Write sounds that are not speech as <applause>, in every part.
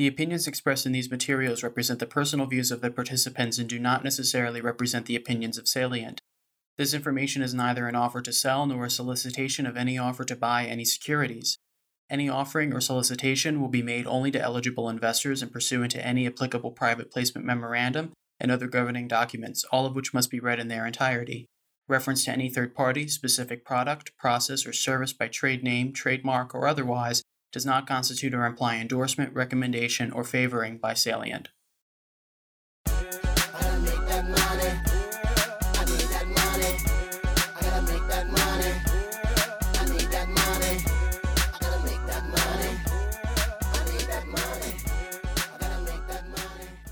The opinions expressed in these materials represent the personal views of the participants and do not necessarily represent the opinions of Salient. This information is neither an offer to sell nor a solicitation of any offer to buy any securities. Any offering or solicitation will be made only to eligible investors and pursuant to any applicable private placement memorandum and other governing documents, all of which must be read in their entirety. Reference to any third party, specific product, process, or service by trade name, trademark, or otherwise does not constitute or imply endorsement, recommendation, or favoring by Salient.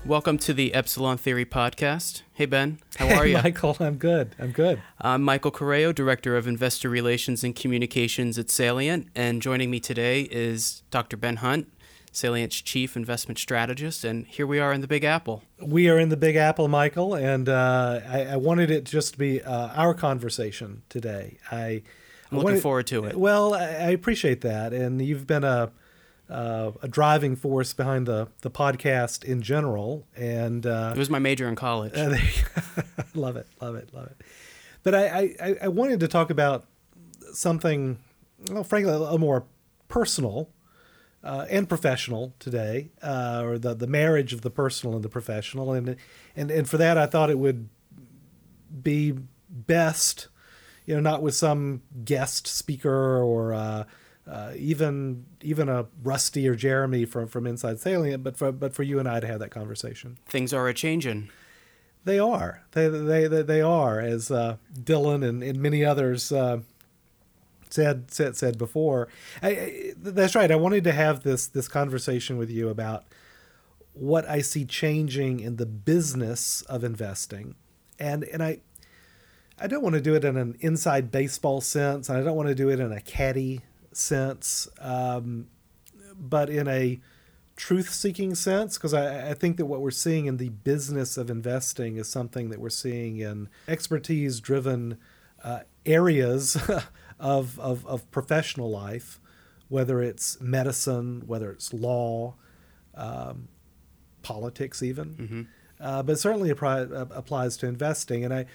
Welcome to the Epsilon Theory podcast. Hey, Ben. How are hey, you? Michael, I'm good. I'm good. I'm Michael Correo, Director of Investor Relations and Communications at Salient. And joining me today is Dr. Ben Hunt, Salient's Chief Investment Strategist. And here we are in the Big Apple. We are in the Big Apple, Michael. And uh, I, I, wanted it just to be uh, our conversation today. I, I'm looking wanted, forward to it. Well, I, I appreciate that. And you've been a uh, a driving force behind the the podcast in general. And uh, it was my major in college. Uh, <laughs> love it, love it, love it. But I, I, I wanted to talk about something, well, frankly, a little more personal uh, and professional today, uh, or the the marriage of the personal and the professional. And and and for that, I thought it would be best, you know, not with some guest speaker or uh, uh, even even a Rusty or Jeremy from from Inside Salient, but for but for you and I to have that conversation. Things are a changing. They are. They they they, they are, as uh, Dylan and, and many others uh, said said said before. I, I, that's right. I wanted to have this this conversation with you about what I see changing in the business of investing, and and I. I don't want to do it in an inside baseball sense, and I don't want to do it in a caddy sense, um, but in a truth seeking sense, because I, I, think that what we're seeing in the business of investing is something that we're seeing in expertise driven uh, areas <laughs> of, of, of, professional life, whether it's medicine, whether it's law, um, politics, even. Mm-hmm. Uh, but certainly apply, uh, applies to investing. And I,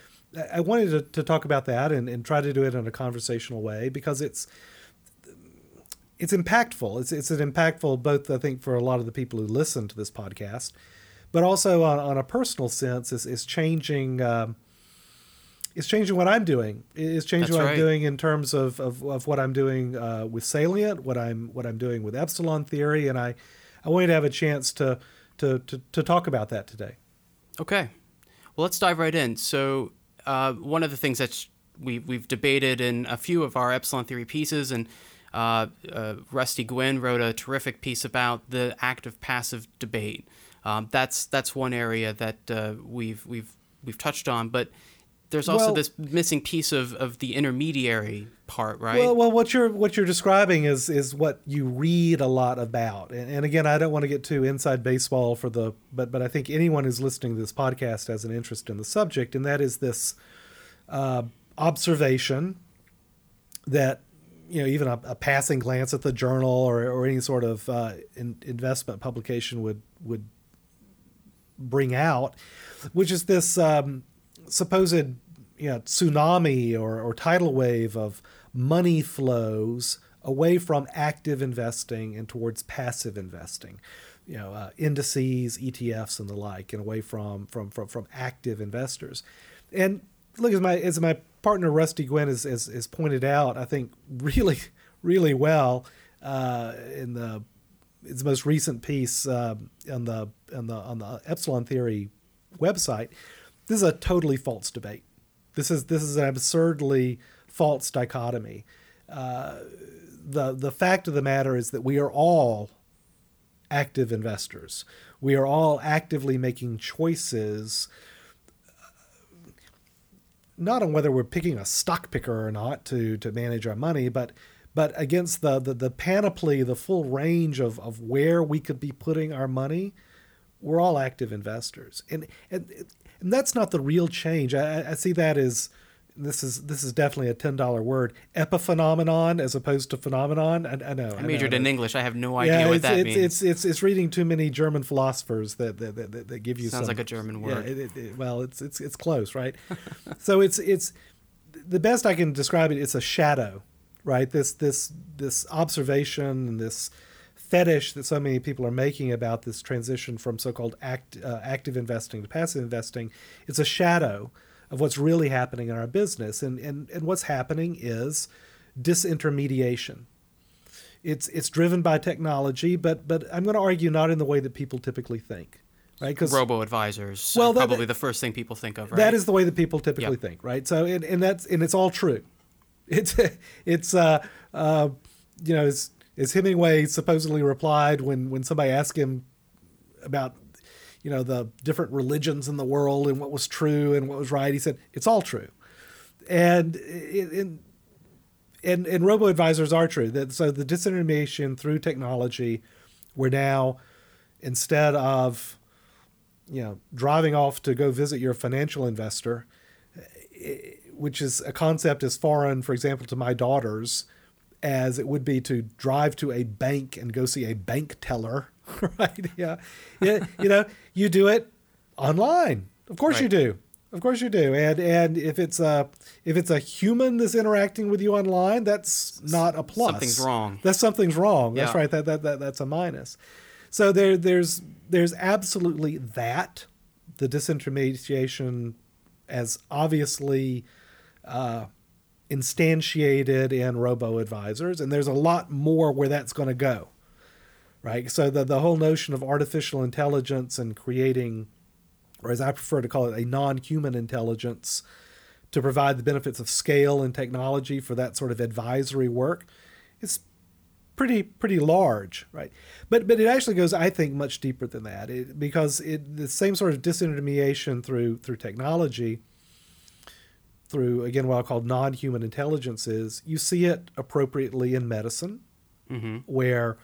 I wanted to, to talk about that and, and try to do it in a conversational way because it's it's impactful. It's it's an impactful both I think for a lot of the people who listen to this podcast, but also on, on a personal sense is is changing. Um, it's changing what I'm doing. It's changing That's what right. I'm doing in terms of, of, of what I'm doing uh, with Salient, what I'm what I'm doing with Epsilon Theory, and I I wanted to have a chance to to to, to talk about that today. Okay, well let's dive right in. So uh, one of the things that we we've debated in a few of our Epsilon Theory pieces and uh, uh, Rusty Guinn wrote a terrific piece about the active passive debate. Um, that's that's one area that uh, we've we've we've touched on, but there's also well, this missing piece of, of the intermediary part, right? Well, well, what you're what you're describing is is what you read a lot about, and, and again, I don't want to get too inside baseball for the, but but I think anyone who's listening to this podcast has an interest in the subject, and that is this uh, observation that you know even a, a, passing glance at the journal or, or any sort of uh, in, investment publication would would bring out, which is this um, supposed you know tsunami or, or tidal wave of money flows away from active investing and towards passive investing you know uh, indices etfs and the like and away from from from, from active investors. And look as my as my partner Rusty Guinn has, has, has pointed out, I think really really well uh, in the its most recent piece uh, on the on the on the Epsilon Theory website. This is a totally false debate. This is this is an absurdly false dichotomy. Uh, the the fact of the matter is that we are all active investors. We are all actively making choices not on whether we're picking a stock picker or not to to manage our money, but but against the the, the panoply, the full range of, of where we could be putting our money, we're all active investors, and and and that's not the real change. I, I see that as this is this is definitely a ten dollar word epiphenomenon as opposed to phenomenon. I, I know. I majored know, in English. I have no idea what it's, that it's, means. It's, it's it's reading too many German philosophers that that, that, that give you Sounds some, like a German word. Yeah, it, it, it, well, it's it's it's close, right? <laughs> so it's it's the best I can describe it. It's a shadow, right? This this this observation and this fetish that so many people are making about this transition from so-called act, uh, active investing to passive investing. It's a shadow of what's really happening in our business, and and and what's happening is disintermediation. It's it's driven by technology, but but I'm going to argue not in the way that people typically think right? Because robo advisors, well, that, probably the first thing people think of. Right? That is the way that people typically yep. think, right? So, and, and that's and it's all true. <laughs> It's it's uh, uh, you know, as as Hemingway supposedly replied when when somebody asked him about you know the different religions in the world and what was true and what was right, he said it's all true, and and and, and robo advisors are true. That so the disintermediation through technology, we're now instead of you know, driving off to go visit your financial investor, eh, which is a concept as foreign, for example, to my daughters as it would be to drive to a bank and go see a bank teller, <laughs> right? Yeah. yeah you know, you do it online. Of course right. you do. Of course you do. And and if it's a if it's a human that's interacting with you online, that's not a plus. Something's wrong. That's something's wrong. Yeah. That's right. That, that that that's a minus. So there there's there's absolutely that the disintermediation as obviously uh, instantiated in robo advisors, and there's a lot more where that's going to go, right? So the the whole notion of artificial intelligence and creating, or as I prefer to call it, a non-human intelligence to provide the benefits of scale and technology for that sort of advisory work, is pretty pretty large, right? But but it actually goes, I think, much deeper than that, it, because it the same sort of disintermediation through through technology, through again what I call non-human intelligences. You see it appropriately in medicine, mm-hmm. where.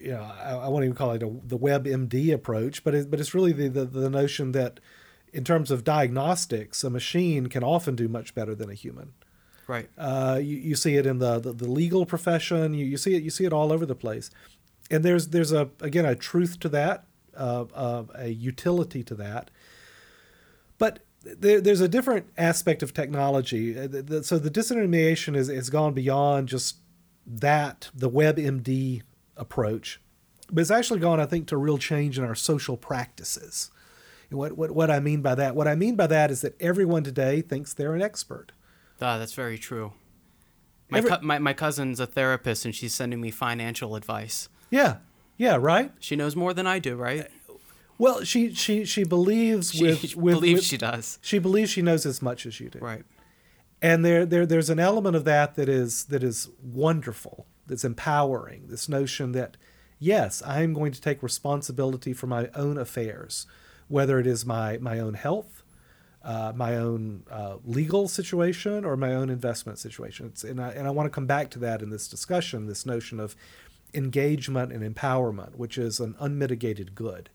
You know, I, I won't even call it a, the WebMD approach, but it, but it's really the, the, the notion that, in terms of diagnostics, a machine can often do much better than a human. Right. Uh, you, you see it in the, the, the, legal profession. You, you see it you see it all over the place, and there's there's a again a truth to that, uh, uh, a utility to that. But there, there's a different aspect of technology. Uh, so the disintermediation is has gone beyond just that the WebMD approach, but it's actually gone I think to a real change in our social practices. And what, what what I mean by that, what I mean by that is that everyone today thinks they're an expert. Ah, that's very true. My, Every, co- my my cousin's a therapist, and she's sending me financial advice. Yeah, yeah, right. She knows more than I do, right? Well, she she she believes she, with, with believes with, she does. She believes she knows as much as you do. Right. And there there there's an element of that that is that is wonderful. That's empowering. This notion that yes, I am going to take responsibility for my own affairs, whether it is my my own health, uh, my own uh, legal situation or my own investment situation. It's, and I, and I want to come back to that in this discussion this notion of engagement and empowerment, which is an unmitigated good.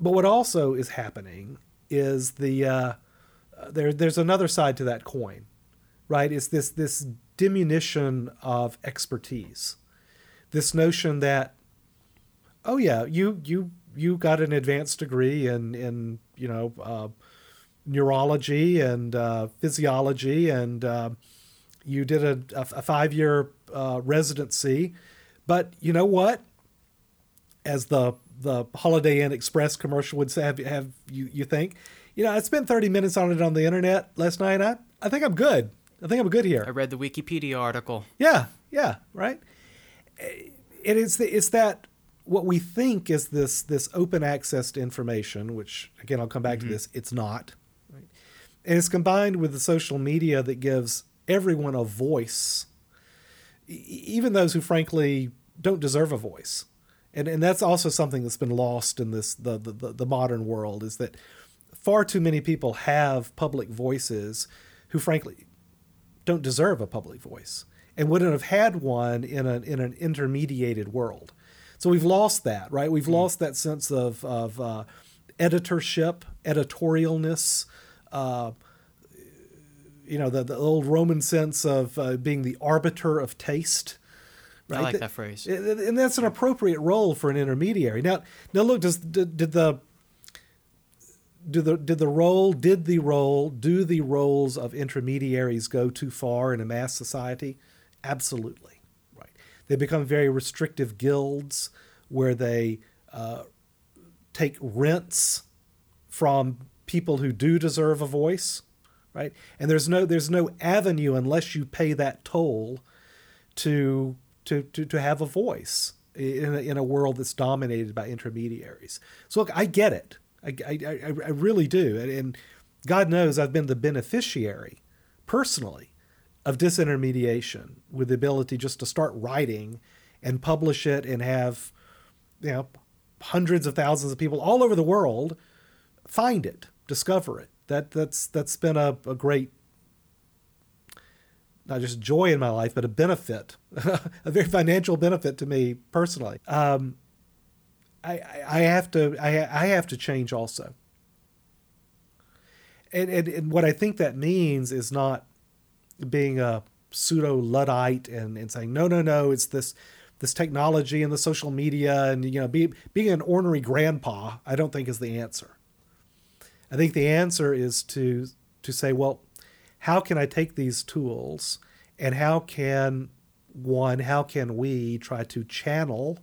But what also is happening is the uh, there, there's another side to that coin, right? It's this this diminution of expertise, this notion that, oh yeah, you you you got an advanced degree in in you know uh, neurology and uh, physiology, and uh, you did a, a five year uh, residency. But you know what? As the the Holiday Inn Express commercial would say, have, have you you think? You know, I spent 30 minutes on it on the internet last night. I I think I'm good. I think I'm good here. I read the Wikipedia article. Yeah, yeah, right. It is the, it's that what we think is this this open access to information, which again I'll come back mm-hmm. to this, it's not. Right? And it's combined with the social media that gives everyone a voice, even those who frankly don't deserve a voice. And and that's also something that's been lost in this the the, the modern world is that far too many people have public voices who frankly don't deserve a public voice and wouldn't have had one in an in an intermediated world. So we've lost that, right? We've mm. lost that sense of, of uh, editorship, editorialness, uh, you know the, the old Roman sense of uh, being the arbiter of taste. Right? I like that phrase, and that's an appropriate role for an intermediary. Now, now look, does did, did the do the did the role did the role do the roles of intermediaries go too far in a mass society? Absolutely, right. They become very restrictive guilds where they uh, take rents from people who do deserve a voice, right? And there's no there's no avenue unless you pay that toll to to to, to have a voice in a, in a world that's dominated by intermediaries. So look, I get it. I, I, I really do. And God knows I've been the beneficiary personally of disintermediation with the ability just to start writing and publish it and have, you know, hundreds of thousands of people all over the world find it, discover it. That that's that's been a, a great not just joy in my life, but a benefit, <laughs> a very financial benefit to me personally. Um, I, I have to I, I have to change also. And, and, and what I think that means is not being a pseudo luddite and, and saying no no no it's this this technology and the social media and you know be, being an ornery grandpa I don't think is the answer. I think the answer is to to say well how can I take these tools and how can one how can we try to channel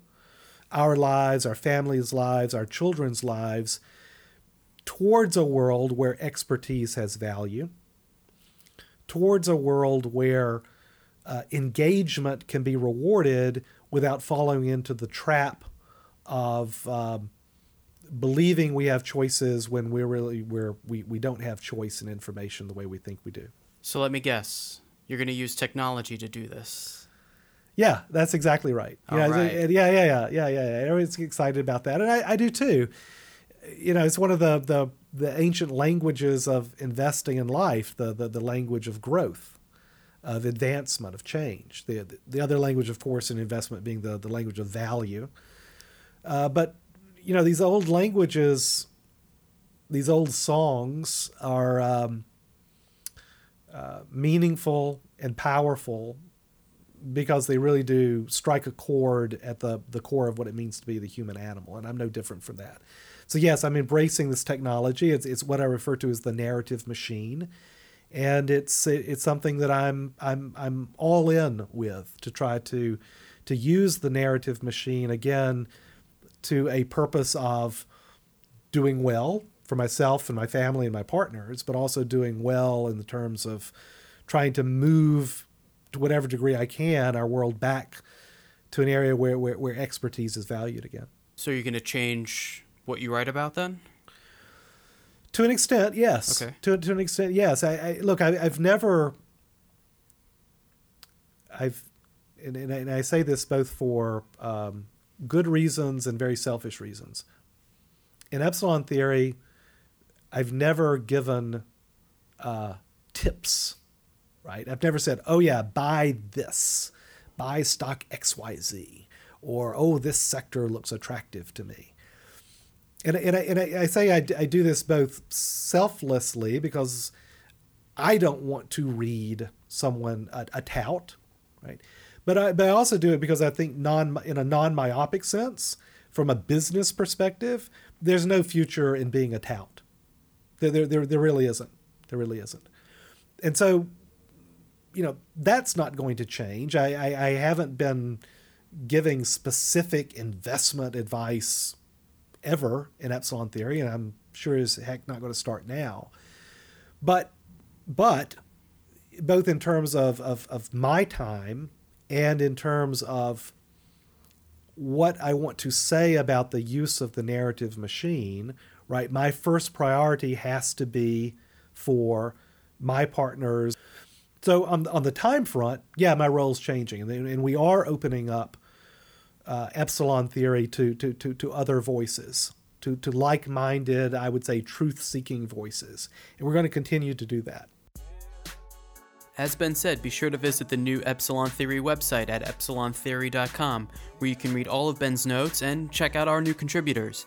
our lives, our families' lives, our children's lives towards a world where expertise has value, towards a world where uh, engagement can be rewarded without falling into the trap of um, believing we have choices when we're really where we, we don't have choice in information the way we think we do. So let me guess, you're going to use technology to do this. Yeah, that's exactly right. Yeah, right. yeah, yeah, yeah, yeah, yeah. Everyone's excited about that, and I, I do too. You know, it's one of the, the the ancient languages of investing in life, the the, the language of growth, of advancement, of change. The the other language, of course, in investment being the the language of value. Uh, but you know, these old languages, these old songs are um, uh, meaningful and powerful because they really do strike a chord at the, the core of what it means to be the human animal. And I'm no different from that. So, yes, I'm embracing this technology. It's, it's what I refer to as the narrative machine. And it's it's something that I'm I'm I'm all in with to try to to use the narrative machine again to a purpose of doing well for myself and my family and my partners, but also doing well in the terms of trying to move to whatever degree I can, our world back to an area where, where, where expertise is valued again. So you're going to change what you write about then? To an extent, yes. Okay. To, to an extent, yes. I, I look. I, have never. I've, and, and, I say this both for um, good reasons and very selfish reasons. In epsilon theory, I've never given uh, tips right? I've never said, oh, yeah, buy this, buy stock XYZ, or oh, this sector looks attractive to me. And, and, I, and I, say I, I do this both selflessly because I don't want to read someone a, a tout, right? But I, but I also do it because I think non in a non myopic sense, from a business perspective, there's no future in being a tout. There, there, there, there really isn't. There really isn't. And so you know that's not going to change. I, I, I haven't been giving specific investment advice ever in epsilon theory, and I'm sure as heck not going to start now. But but both in terms of, of, of my time and in terms of what I want to say about the use of the narrative machine, right? My first priority has to be for my partners so on on the time front, yeah, my role is changing, and, and we are opening up uh, epsilon theory to, to to to other voices, to to like-minded, I would say, truth-seeking voices, and we're going to continue to do that. As Ben said, be sure to visit the new Epsilon Theory website at epsilontheory.com, where you can read all of Ben's notes and check out our new contributors.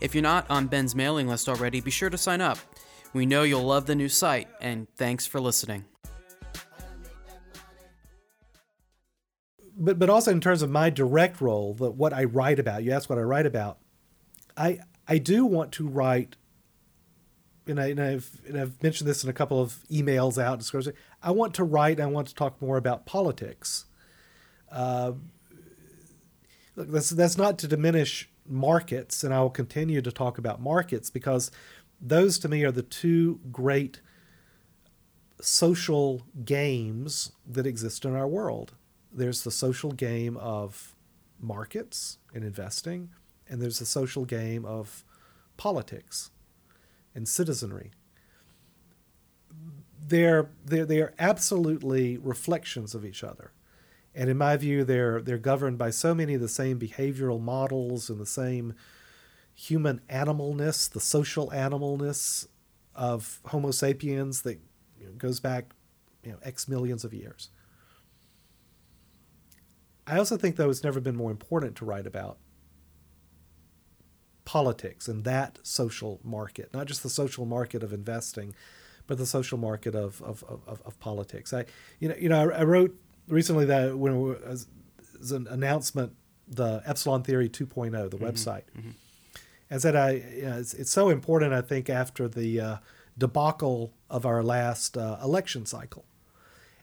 If you're not on Ben's mailing list already, be sure to sign up. We know you'll love the new site, and thanks for listening. But but also in terms of my direct role, the, what I write about. You asked what I write about. I I do want to write, and, I, I've and I've mentioned this in a couple of emails out. I want to write. And I want to talk more about politics. Uh, look, that's that's not to diminish markets, and I will continue to talk about markets because those to me are the two great social games that exist in our world. There's the social game of markets and investing, and there's the social game of politics and citizenry. They're, they're, they're absolutely reflections of each other. And in my view, they're, they're governed by so many of the same behavioral models and the same human animalness, the social animalness of Homo sapiens that you know, goes back you know, X millions of years. I also think, though, it's never been more important to write about politics and that social market, not just the social market of investing, but the social market of, of, of, of politics. I, you know, you know, I, I wrote recently that when it was, was an announcement, the Epsilon Theory 2.0, the mm-hmm, website. Mm-hmm. And said, I, you know, it's, it's so important, I think, after the uh, debacle of our last uh, election cycle.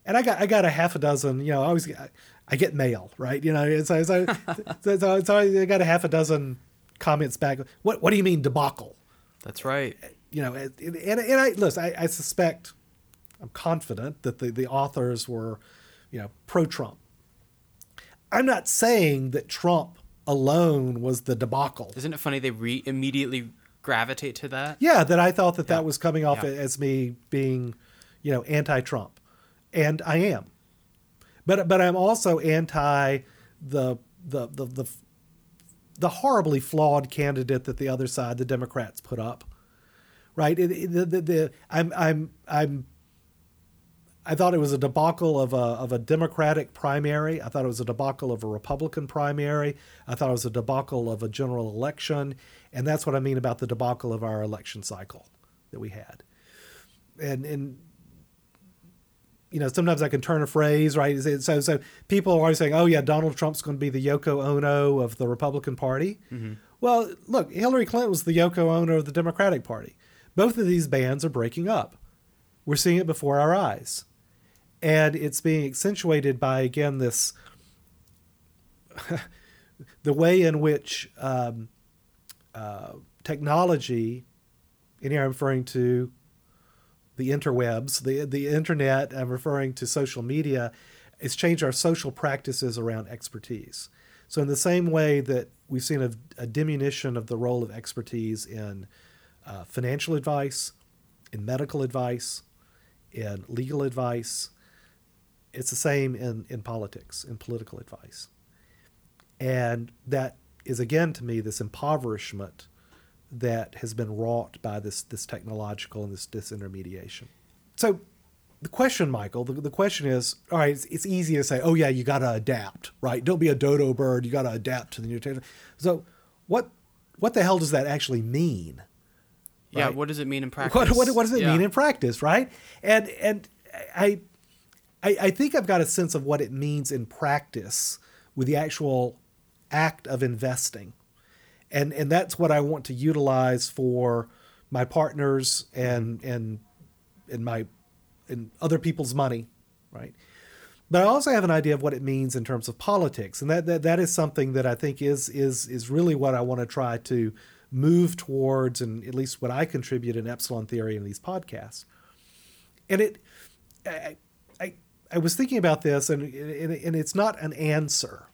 And I got I got a half a dozen, you know, I always I, I get mail, right? You know, so, so, <laughs> so, so, so I got a half a dozen comments back. What what do you mean debacle? That's right. Uh, you know, and, and, and I listen. I, I suspect, I'm confident that the the authors were, you know, pro Trump. I'm not saying that Trump alone was the debacle. Isn't it funny they re- immediately gravitate to that? Yeah, that I thought that yeah. that was coming off yeah. as me being, you know, anti-Trump, and I am. But but I'm also anti the the the the the horribly flawed candidate that the other side, the Democrats, put up. Right? The, the, the, I'm I'm I'm I thought it was a debacle of a of a Democratic primary. I thought it was a debacle of a Republican primary. I thought it was a debacle of a general election, and that's what I mean about the debacle of our election cycle that we had. And and you know, sometimes I can turn a phrase, right? So, so people are always saying, "Oh yeah, Donald Trump's going to be the Yoko Ono of the Republican Party." Mm-hmm. Well, look, Hillary Clinton was the Yoko Ono of the Democratic Party. Both of these bands are breaking up. We're seeing it before our eyes, and it's being accentuated by again this <laughs> the way in which um, uh, technology, and here I'm referring to the interwebs, the the internet. I'm referring to social media. It's changed our social practices around expertise. So in the same way that we've seen a, a diminution of the role of expertise in uh, financial advice, in medical advice, in legal advice, it's the same in, in politics, in political advice. And that is again to me this impoverishment that has been wrought by this this technological and this disintermediation. So the question, Michael, the, the question is, all right, it's, it's easy to say, oh yeah, you got to adapt, right? Don't be a dodo bird. You got to adapt to the new technology. So what what the hell does that actually mean? Yeah, what does it mean in practice? What, what, what does it yeah. mean in practice, right? And and I, I I think I've got a sense of what it means in practice with the actual act of investing and and that's what I want to utilize for my partners and and and my and other people's money, right? But I also have an idea of what it means in terms of politics, and that that, that is something that I think is is is really what I want to try to move towards, and at least what I contribute in Epsilon Theory in these podcasts. And it, I, I, I was thinking about this, and and and it's not an answer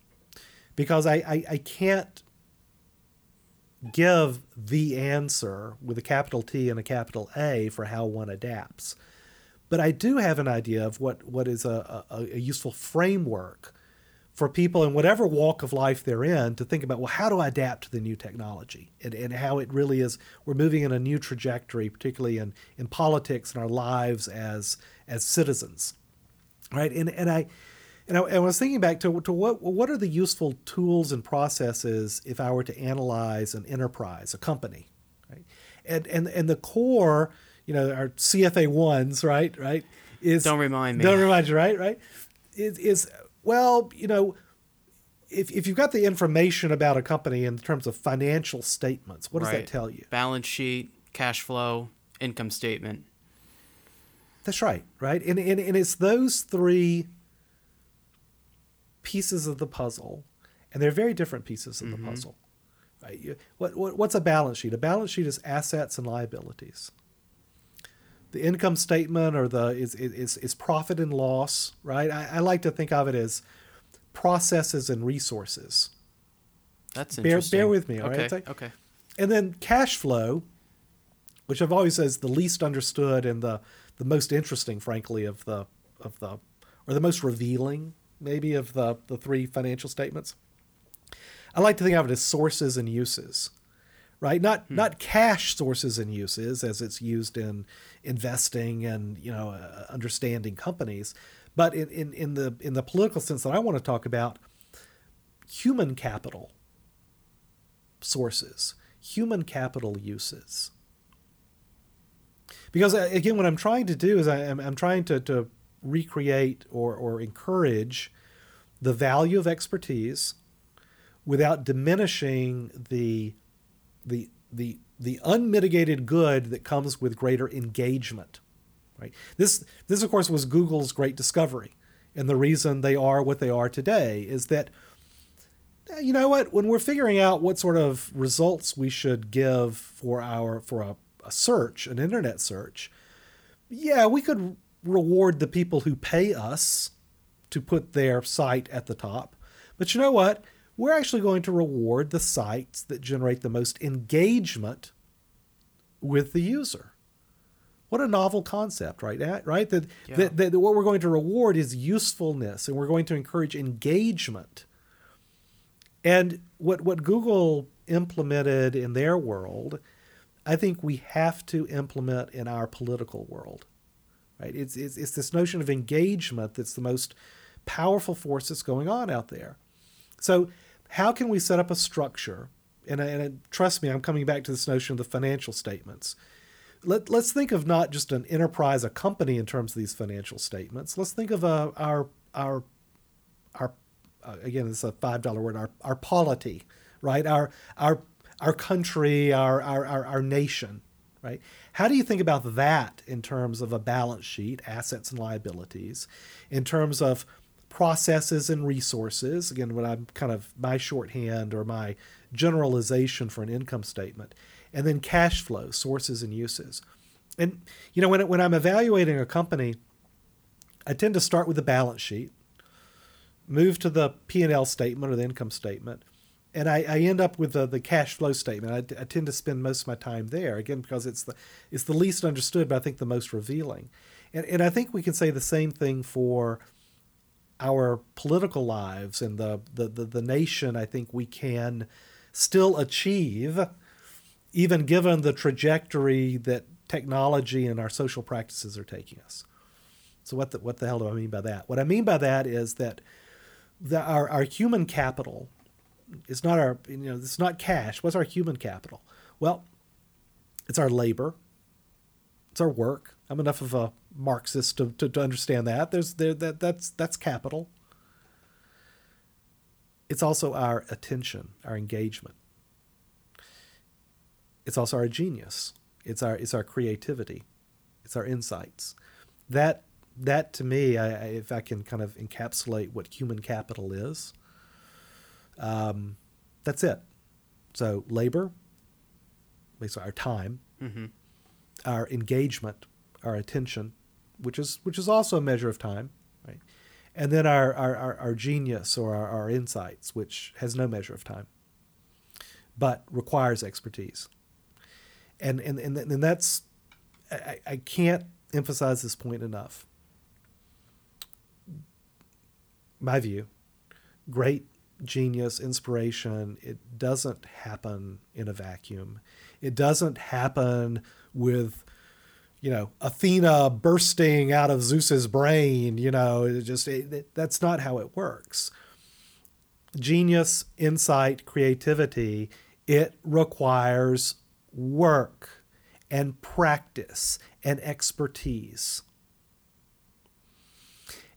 because I, I, I can't give the answer with a capital T and a capital A for how one adapts. But I do have an idea of what, what is a, a, a useful framework for people in whatever walk of life they're in to think about well how do i adapt to the new technology and, and how it really is we're moving in a new trajectory particularly in, in politics and our lives as as citizens right and, and i and I, I, was thinking back to, to what what are the useful tools and processes if I were to analyze an enterprise, a company, right? And and and the core you know, our CFA ones, right? Right? Is don't remind me. Don't remind you, right? Right? Is is well, you know, if if you've got the information about a company in terms of financial statements, what does right. that tell you? Balance sheet, cash flow, income statement. That's right, right? And, and, and it's those three pieces of the puzzle, and they're very different pieces of mm-hmm. the puzzle. Right? What, what, what's a balance sheet? A balance sheet is assets and liabilities. The income statement or the is, is, is profit and loss, right? I, I like to think of it as processes and resources. That's bear, interesting. Bear with me, all okay, right? Okay. And then cash flow, which I've always said is the least understood and the the most interesting, frankly, of the of the or the most revealing, maybe, of the the three financial statements. I like to think of it as sources and uses, right? Not hmm. not cash sources and uses as it's used in investing and you know uh, understanding companies, but in, in in the in the political sense that I want to talk about, human capital sources, human capital uses because uh, again, what I'm trying to do is I, am I'm trying to, to recreate or, or encourage the value of expertise without diminishing the the the the unmitigated good that comes with greater engagement right? This this of course was google's great discovery. And the reason they are what they are today is that eh, you know what? When we're figuring out what sort of results we should give for our for a a search, an internet search, yeah, we could reward the people who pay us to put their site at the top. But you know what? We're actually going to reward the sites that generate the most engagement with the user. What a novel concept, right? Right? That, yeah. that, that, that what we're going to reward is usefulness and we're going to encourage engagement. And what, what Google implemented in their world I think we have to implement in our political world. Right? It's, it's, it's this notion of engagement that's the most powerful force that's going on out there. So, how can we set up a structure? And, and trust me, I'm coming back to this notion of the financial statements. Let, let's think of not just an enterprise, a company in terms of these financial statements. Let's think of a, our, our, our uh, again, it's a $5 word, our, our polity, right? Our, our our country, our, our, our, our nation, right? How do you think about that in terms of a balance sheet, assets and liabilities, in terms of processes and resources? Again, when I'm kind of my shorthand or my generalization for an income statement, and then cash flow, sources and uses. And you know, when when I'm evaluating a company, I tend to start with the balance sheet, move to the P and L statement or the income statement, and I, I, end up with the, the cash flow statement. I, I, tend to spend most of my time there again because it's the it's the least understood, but I think the most revealing. And and I think we can say the same thing for our political lives and the the the, the nation. I think we can still achieve, even given the trajectory that technology and our social practices are taking us. So what the what the hell do I mean by that? What I mean by that is that the, our our human capital it's not our you know it's not cash. What's our human capital? Well it's our labor. It's our work. I'm enough of a marxist to, to, to understand that. There's there that that's that's capital. It's also our attention our engagement. It's also our genius. It's our it's our creativity. It's our insights. That that to me I, if i can kind of encapsulate what human capital is um, that's it. So labor, basically our time, mm-hmm. our engagement, our attention, which is which is also a measure of time, right? And then our our, our, our genius or our, our insights, which has no measure of time, but requires expertise. And and and, and that's I, I can't emphasize this point enough. My view, great genius, inspiration, it doesn't happen in a vacuum. It doesn't happen with, you know, Athena bursting out of Zeus's brain. You know, it just it, it, that's not how it works. Genius, insight, creativity, it requires work and practice and expertise.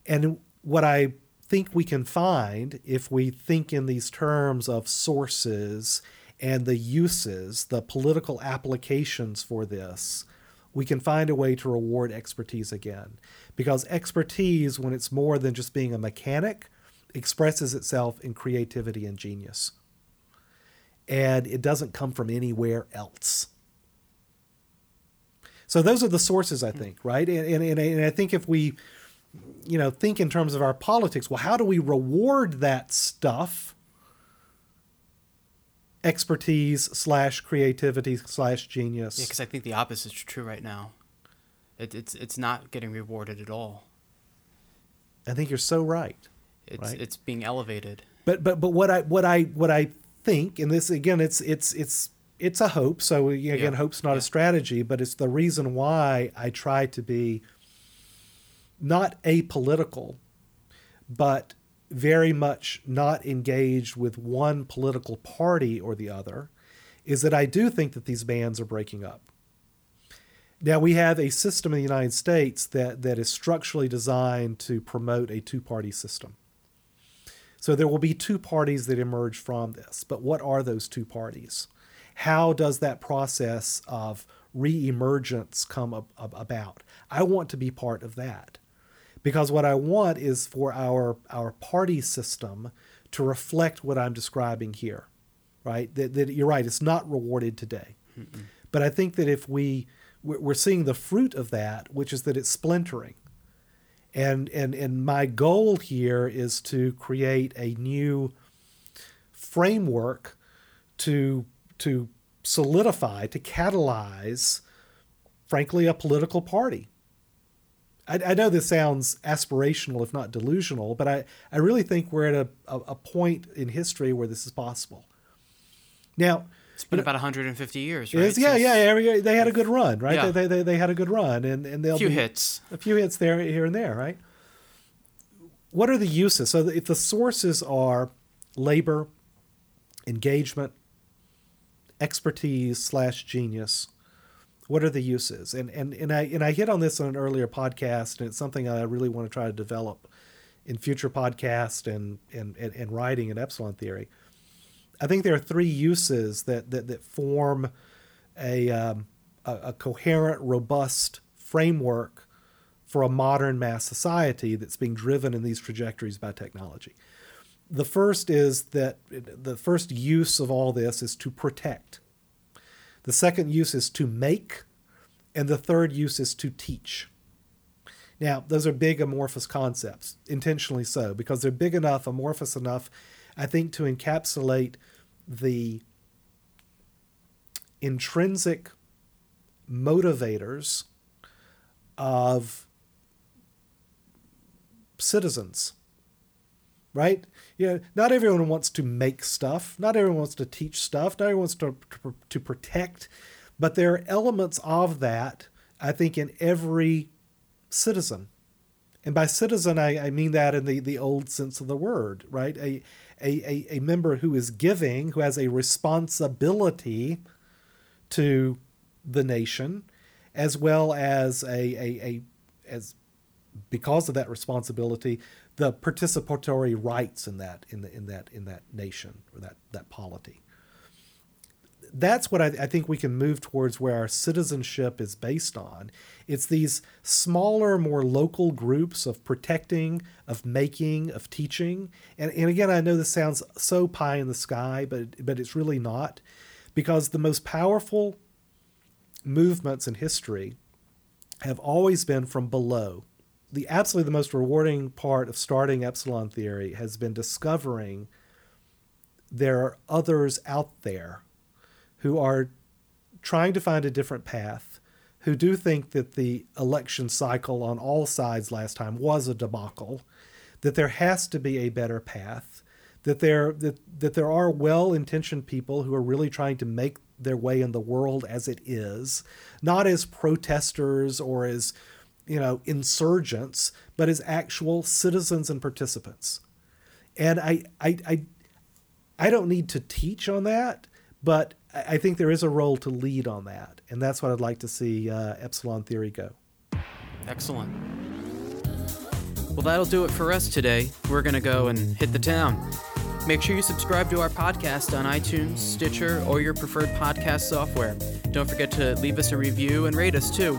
And what I think we can find if we think in these terms of sources and the uses, the political applications for this, we can find a way to reward expertise again. Because expertise, when it's more than just being a mechanic, expresses itself in creativity and genius. And it doesn't come from anywhere else. So those are the sources, I hmm. think, right? And, and, and I think if we, you know, think in terms of our politics, well, how do we reward that stuff? expertise slash creativity slash genius. Yeah, because I think the opposite is true right now. It, it's it's not getting rewarded at all. I think you're so right. It's right? it's being elevated. But but but what I what I what I think, and this again, it's it's it's it's a hope. So again, yeah. hope's not yeah. a strategy, but it's the reason why I try to be not apolitical, but very much not engaged with one political party or the other is that I do think that these bands are breaking up. Now, we have a system in the United States that, that is structurally designed to promote a two party system. So there will be two parties that emerge from this. But what are those two parties? How does that process of re-emergence come ab- about? I want to be part of that because what I want is for our our party system to reflect what I'm describing here, right? That, that you're right, it's not rewarded today, Mm-mm. but I think that if we we're seeing the fruit of that, which is that it's splintering, and and and my goal here is to create a new framework to to solidify to catalyze frankly a political party I, I, know this sounds aspirational, if not delusional, but I, I really think we're at a, a, a point in history where this is possible. Now, it's been about 150 years, right? yeah, yeah, yeah. They had a good run, right? Yeah. They, they, they had a good run, and and they'll a few hits, a few hits there, here and there, right? What are the uses? So if the sources are labor, engagement, expertise slash genius, what are the uses? And and and I and I hit on this on an earlier podcast, and it's something I really want to try to develop in future podcasts and and and, and writing in epsilon theory. I think there are three uses that that, that form a, um, a, a coherent, robust framework for a modern mass society that's being driven in these trajectories by technology. The first is that the first use of all this is to protect the second use is to make, and the third use is to teach. Now, those are big amorphous concepts, intentionally so, because they're big enough, amorphous enough, I think, to encapsulate the intrinsic motivators of citizens right? You know, not everyone wants to make stuff. Not everyone wants to teach stuff. Not everyone wants to, to, to protect. But there are elements of that, I think, in every citizen. And by citizen, I, I mean that in the, the old sense of the word, right? A, a, a, a member who is giving, who has a responsibility to the nation, as well as a, a, a as because of that responsibility, the participatory rights in that in the in that in that nation or that that polity. That's what I, I think we can move towards where our citizenship is based on. It's these smaller, more local groups of protecting, of making, of teaching. And, and again, I know this sounds so pie in the sky, but but it's really not. Because the most powerful movements in history have always been from below the absolutely the most rewarding part of starting epsilon theory has been discovering there are others out there who are trying to find a different path who do think that the election cycle on all sides last time was a debacle that there has to be a better path that there that, that there are well-intentioned people who are really trying to make their way in the world as it is not as protesters or as you know, insurgents, but as actual citizens and participants. And I, I, I, I don't need to teach on that, but I think there is a role to lead on that, and that's what I'd like to see uh, Epsilon Theory go. Excellent. Well, that'll do it for us today. We're going to go and hit the town. Make sure you subscribe to our podcast on iTunes, Stitcher, or your preferred podcast software. Don't forget to leave us a review and rate us too.